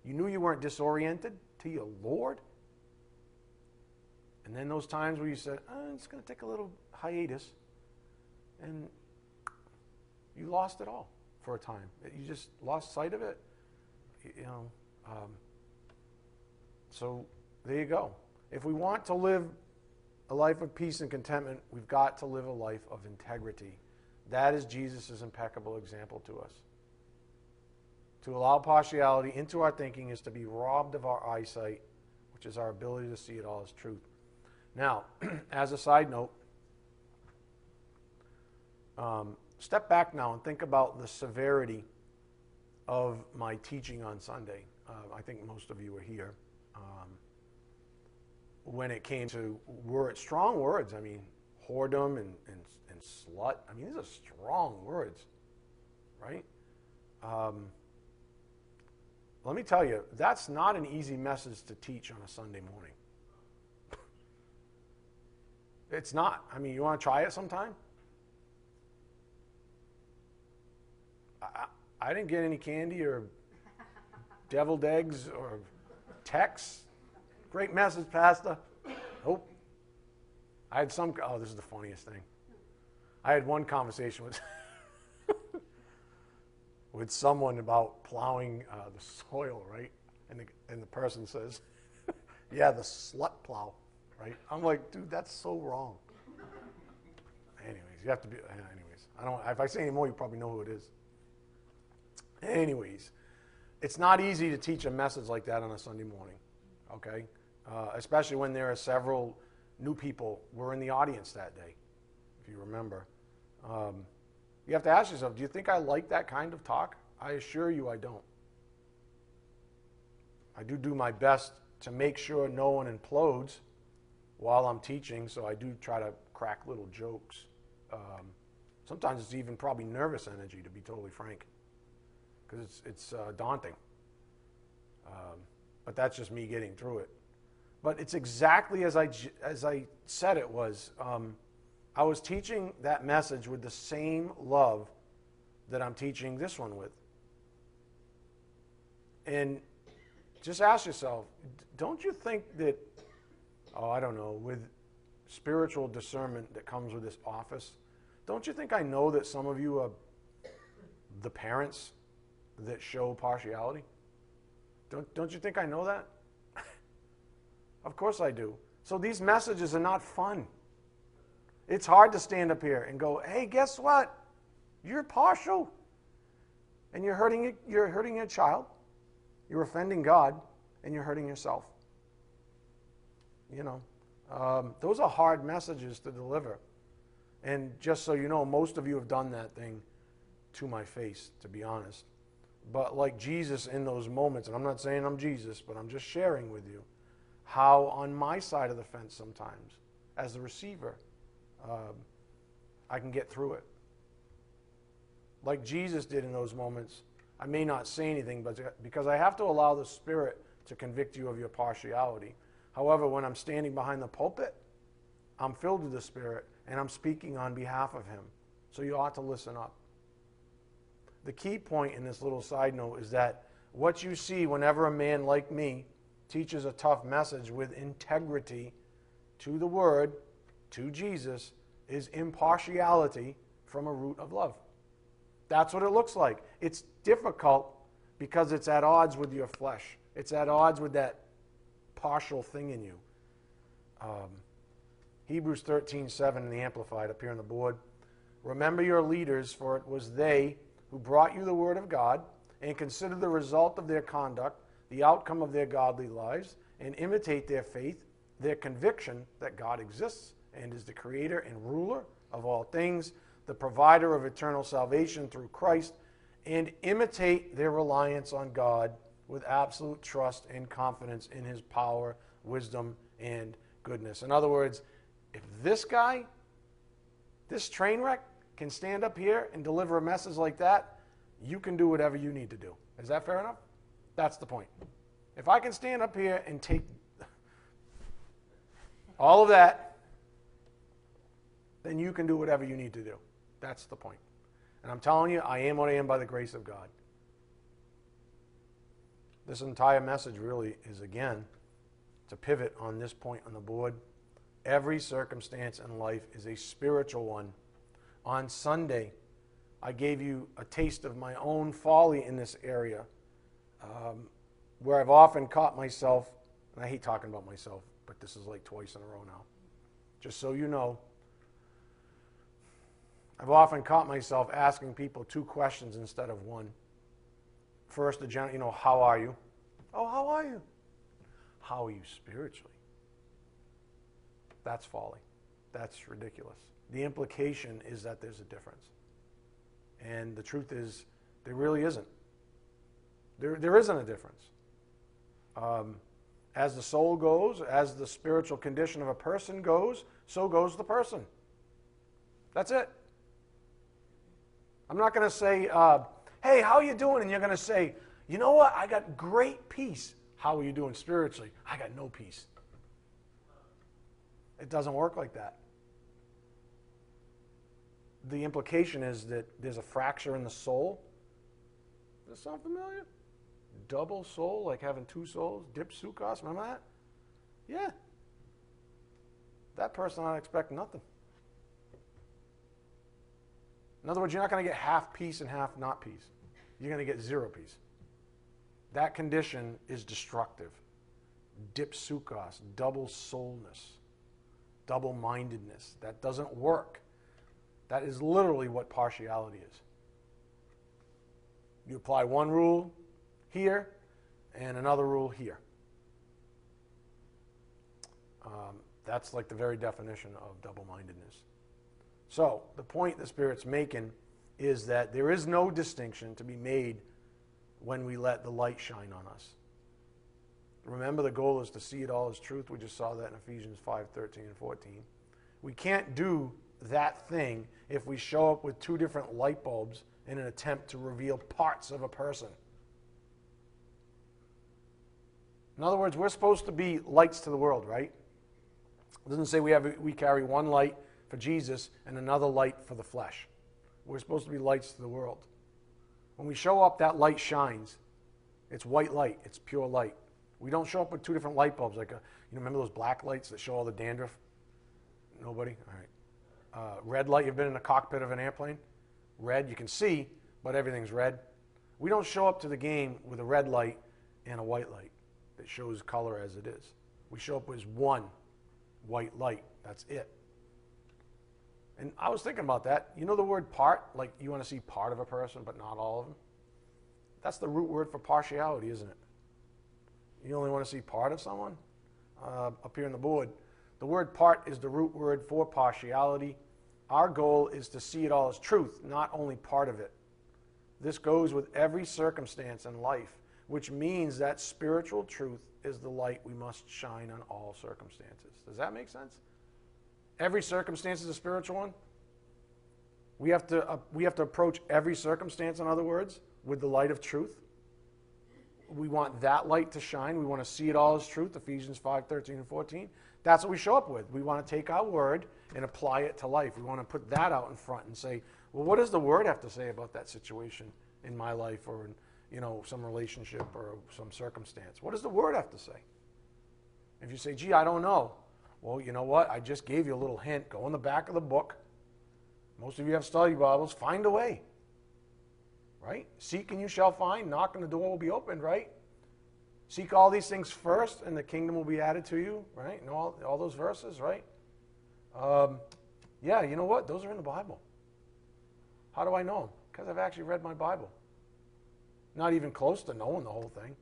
you knew you weren't disoriented to your Lord. And then those times where you said, oh, it's going to take a little hiatus, and you lost it all for a time. You just lost sight of it. You know. Um, so there you go. If we want to live a life of peace and contentment, we've got to live a life of integrity. That is Jesus' impeccable example to us. To allow partiality into our thinking is to be robbed of our eyesight, which is our ability to see it all as truth. Now, <clears throat> as a side note, um, step back now and think about the severity of my teaching on Sunday. Uh, I think most of you were here. Um, when it came to word, strong words, I mean, whoredom and, and, and slut, I mean, these are strong words, right? Um, let me tell you, that's not an easy message to teach on a Sunday morning. <laughs> it's not. I mean, you want to try it sometime? I, I didn't get any candy or <laughs> deviled eggs or texts. Great message, Pastor. Nope. I had some, oh, this is the funniest thing. I had one conversation with. <laughs> with someone about plowing uh, the soil, right? And the, and the person says, <laughs> Yeah, the slut plow, right? I'm like, dude, that's so wrong. anyways, you have to be, anyways. I don't, if I say any more, you probably know who it is. Anyways, it's not easy to teach a message like that on a Sunday morning, okay? Uh, especially when there are several new people were in the audience that day, if you remember. Um, you have to ask yourself do you think I like that kind of talk? I assure you I don't. I do do my best to make sure no one implodes while I'm teaching, so I do try to crack little jokes. Um, sometimes it's even probably nervous energy, to be totally frank, because it's, it's uh, daunting. Um, but that's just me getting through it. But it's exactly as I, as I said it was. Um, I was teaching that message with the same love that I'm teaching this one with. And just ask yourself don't you think that, oh, I don't know, with spiritual discernment that comes with this office, don't you think I know that some of you are the parents that show partiality? Don't, don't you think I know that? <laughs> of course I do. So these messages are not fun. It's hard to stand up here and go, hey, guess what? You're partial. And you're hurting, you're hurting your child, you're offending God, and you're hurting yourself. You know, um, those are hard messages to deliver. And just so you know, most of you have done that thing to my face, to be honest. But like Jesus in those moments, and I'm not saying I'm Jesus, but I'm just sharing with you how on my side of the fence sometimes, as the receiver, um, I can get through it. Like Jesus did in those moments, I may not say anything, but because I have to allow the Spirit to convict you of your partiality. However, when I'm standing behind the pulpit, I'm filled with the Spirit and I'm speaking on behalf of Him. So you ought to listen up. The key point in this little side note is that what you see whenever a man like me teaches a tough message with integrity to the Word to Jesus is impartiality from a root of love. That's what it looks like. It's difficult because it's at odds with your flesh, it's at odds with that partial thing in you. Um, Hebrews 13 7 in the Amplified up here on the board. Remember your leaders, for it was they who brought you the word of God, and consider the result of their conduct, the outcome of their godly lives, and imitate their faith, their conviction that God exists and is the creator and ruler of all things, the provider of eternal salvation through Christ, and imitate their reliance on God with absolute trust and confidence in his power, wisdom, and goodness. In other words, if this guy, this train wreck, can stand up here and deliver a message like that, you can do whatever you need to do. Is that fair enough? That's the point. If I can stand up here and take all of that, then you can do whatever you need to do. That's the point. And I'm telling you, I am what I am by the grace of God. This entire message really is, again, to pivot on this point on the board. Every circumstance in life is a spiritual one. On Sunday, I gave you a taste of my own folly in this area, um, where I've often caught myself, and I hate talking about myself, but this is like twice in a row now. Just so you know, I've often caught myself asking people two questions instead of one. First, the general, you know, how are you? Oh, how are you? How are you spiritually? That's folly. That's ridiculous. The implication is that there's a difference. And the truth is, there really isn't. There, there isn't a difference. Um, as the soul goes, as the spiritual condition of a person goes, so goes the person. That's it. I'm not going to say, uh, hey, how are you doing? And you're going to say, you know what? I got great peace. How are you doing spiritually? I got no peace. It doesn't work like that. The implication is that there's a fracture in the soul. Does that sound familiar? Double soul, like having two souls. Dipsuchos, remember that? Yeah. That person I expect nothing. In other words, you're not going to get half peace and half not peace. You're going to get zero peace. That condition is destructive. Dipsuchos, double soulness, double mindedness. That doesn't work. That is literally what partiality is. You apply one rule here and another rule here. Um, that's like the very definition of double mindedness. So, the point the Spirit's making is that there is no distinction to be made when we let the light shine on us. Remember, the goal is to see it all as truth. We just saw that in Ephesians 5 13 and 14. We can't do that thing if we show up with two different light bulbs in an attempt to reveal parts of a person. In other words, we're supposed to be lights to the world, right? It doesn't say we, have, we carry one light for Jesus and another light for the flesh. We're supposed to be lights to the world. When we show up, that light shines. It's white light, it's pure light. We don't show up with two different light bulbs. Like, a, you know, remember those black lights that show all the dandruff? Nobody? All right. Uh, red light, you've been in the cockpit of an airplane? Red, you can see, but everything's red. We don't show up to the game with a red light and a white light that shows color as it is. We show up as one white light. That's it. And I was thinking about that. You know the word part? Like you want to see part of a person, but not all of them? That's the root word for partiality, isn't it? You only want to see part of someone? Uh, up here on the board. The word part is the root word for partiality. Our goal is to see it all as truth, not only part of it. This goes with every circumstance in life, which means that spiritual truth is the light we must shine on all circumstances. Does that make sense? Every circumstance is a spiritual one. We have to, uh, we have to approach every circumstance, in other words, with the light of truth. We want that light to shine. We want to see it all as truth, Ephesians 5 13 and 14. That's what we show up with. We want to take our word and apply it to life. We want to put that out in front and say, well, what does the word have to say about that situation in my life or in you know, some relationship or some circumstance? What does the word have to say? If you say, gee, I don't know, well, you know what? I just gave you a little hint. Go in the back of the book. Most of you have study Bibles. Find a way. Right? Seek and you shall find. Knock and the door will be opened, right? Seek all these things first and the kingdom will be added to you, right? And all, all those verses, right? Um, yeah, you know what? Those are in the Bible. How do I know them? Because I've actually read my Bible. Not even close to knowing the whole thing.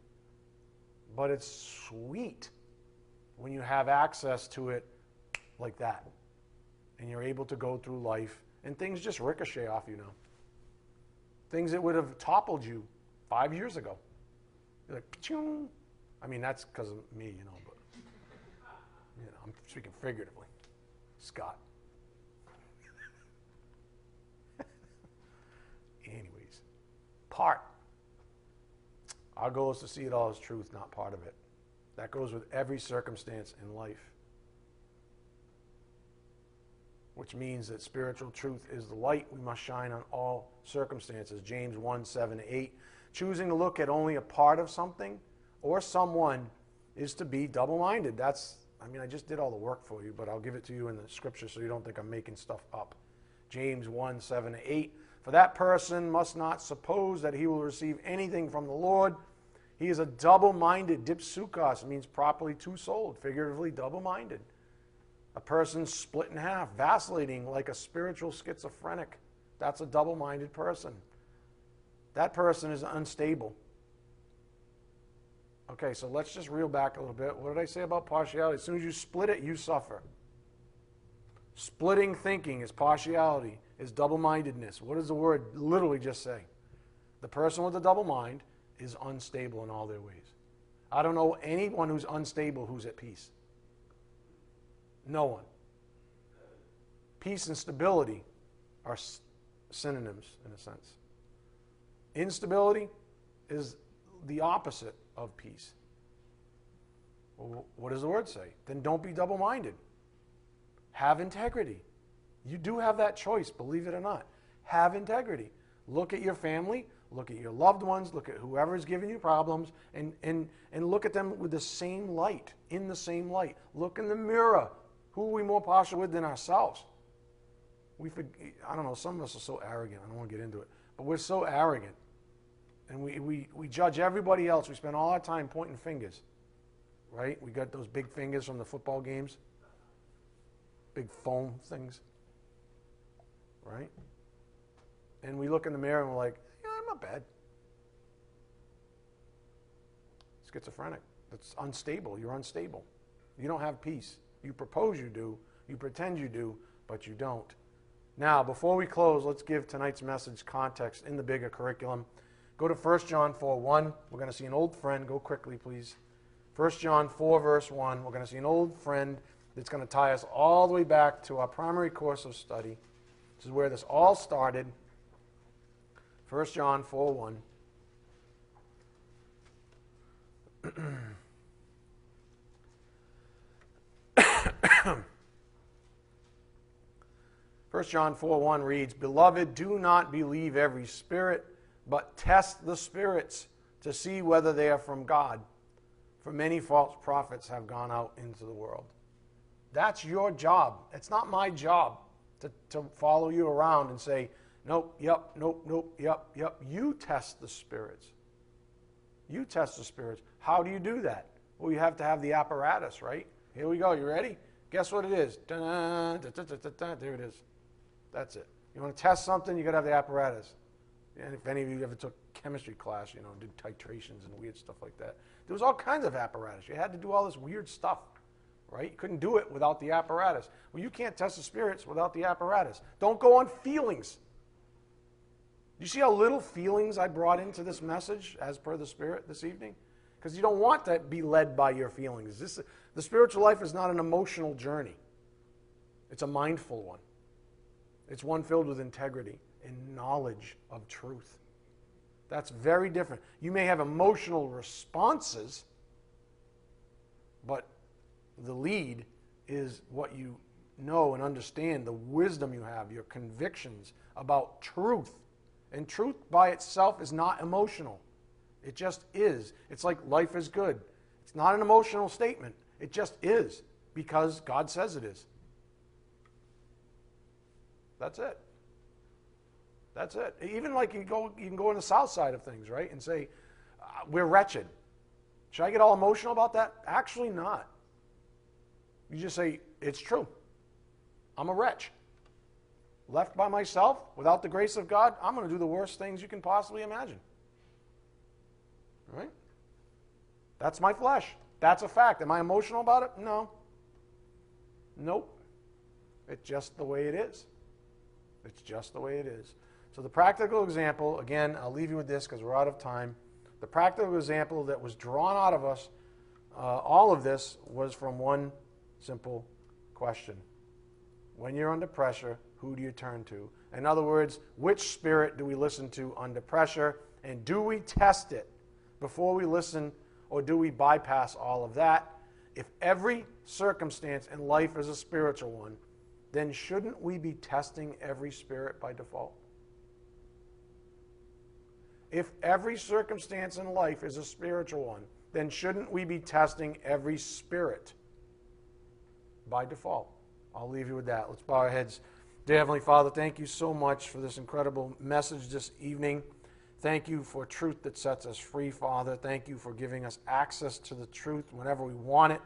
But it's sweet when you have access to it like that. And you're able to go through life and things just ricochet off you now. Things that would have toppled you five years ago. You're like, Pachoo. I mean, that's because of me, you know, but you know, I'm speaking figuratively. Scott. Anyways, part. Our goal is to see it all as truth, not part of it. That goes with every circumstance in life. which means that spiritual truth is the light we must shine on all circumstances. James 1 7 8. Choosing to look at only a part of something or someone is to be double minded. That's, I mean, I just did all the work for you, but I'll give it to you in the scripture so you don't think I'm making stuff up. James 1 7 8. For that person must not suppose that he will receive anything from the Lord. He is a double minded. Dipsuchos means properly two souled, figuratively double minded. A person split in half, vacillating like a spiritual schizophrenic. That's a double minded person. That person is unstable. Okay, so let's just reel back a little bit. What did I say about partiality? As soon as you split it, you suffer. Splitting thinking is partiality, is double mindedness. What does the word literally just say? The person with a double mind is unstable in all their ways. I don't know anyone who's unstable who's at peace. No one. Peace and stability are synonyms in a sense. Instability is the opposite of peace. Well, what does the word say? Then don't be double minded. Have integrity. You do have that choice, believe it or not. Have integrity. Look at your family, look at your loved ones, look at whoever is giving you problems, and, and, and look at them with the same light, in the same light. Look in the mirror. Who are we more partial with than ourselves? We, I don't know, some of us are so arrogant. I don't want to get into it. But we're so arrogant. And we, we, we judge everybody else. We spend all our time pointing fingers. Right? We got those big fingers from the football games, big foam things. Right? And we look in the mirror and we're like, yeah, I'm not bad. Schizophrenic. That's unstable. You're unstable. You don't have peace. You propose you do, you pretend you do, but you don't. Now, before we close, let's give tonight's message context in the bigger curriculum. Go to 1 John 4 1. We're going to see an old friend. Go quickly, please. 1 John 4, verse 1. We're going to see an old friend that's going to tie us all the way back to our primary course of study. This is where this all started. 1 John 4 1. <coughs> 1 John 4 1 reads, Beloved, do not believe every spirit, but test the spirits to see whether they are from God. For many false prophets have gone out into the world. That's your job. It's not my job to, to follow you around and say, Nope, yep, nope, nope, yep, yep. You test the spirits. You test the spirits. How do you do that? Well, you have to have the apparatus, right? Here we go. You ready? Guess what it is? There it is. That's it. You want to test something, you got to have the apparatus. And if any of you ever took chemistry class, you know, did titrations and weird stuff like that, there was all kinds of apparatus. You had to do all this weird stuff, right? You couldn't do it without the apparatus. Well, you can't test the spirits without the apparatus. Don't go on feelings. You see how little feelings I brought into this message as per the Spirit this evening? Because you don't want to be led by your feelings. This, the spiritual life is not an emotional journey, it's a mindful one. It's one filled with integrity and knowledge of truth. That's very different. You may have emotional responses, but the lead is what you know and understand, the wisdom you have, your convictions about truth. And truth by itself is not emotional. It just is. It's like life is good. It's not an emotional statement. It just is because God says it is. That's it. That's it. Even like you go, you can go on the south side of things, right, and say, uh, "We're wretched." Should I get all emotional about that? Actually, not. You just say, "It's true. I'm a wretch. Left by myself, without the grace of God, I'm going to do the worst things you can possibly imagine." Right? That's my flesh. That's a fact. Am I emotional about it? No. Nope. It's just the way it is. It's just the way it is. So, the practical example, again, I'll leave you with this because we're out of time. The practical example that was drawn out of us, uh, all of this, was from one simple question When you're under pressure, who do you turn to? In other words, which spirit do we listen to under pressure? And do we test it before we listen, or do we bypass all of that? If every circumstance in life is a spiritual one, then shouldn't we be testing every spirit by default? If every circumstance in life is a spiritual one, then shouldn't we be testing every spirit by default? I'll leave you with that. Let's bow our heads. Dear Heavenly Father, thank you so much for this incredible message this evening. Thank you for truth that sets us free, Father. Thank you for giving us access to the truth whenever we want it.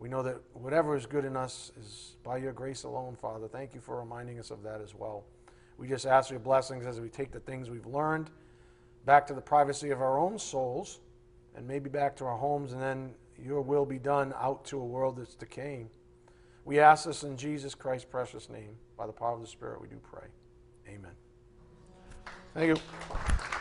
We know that whatever is good in us is by your grace alone, Father. Thank you for reminding us of that as well. We just ask your blessings as we take the things we've learned back to the privacy of our own souls and maybe back to our homes, and then your will be done out to a world that's decaying. We ask this in Jesus Christ's precious name. By the power of the Spirit, we do pray. Amen. Thank you.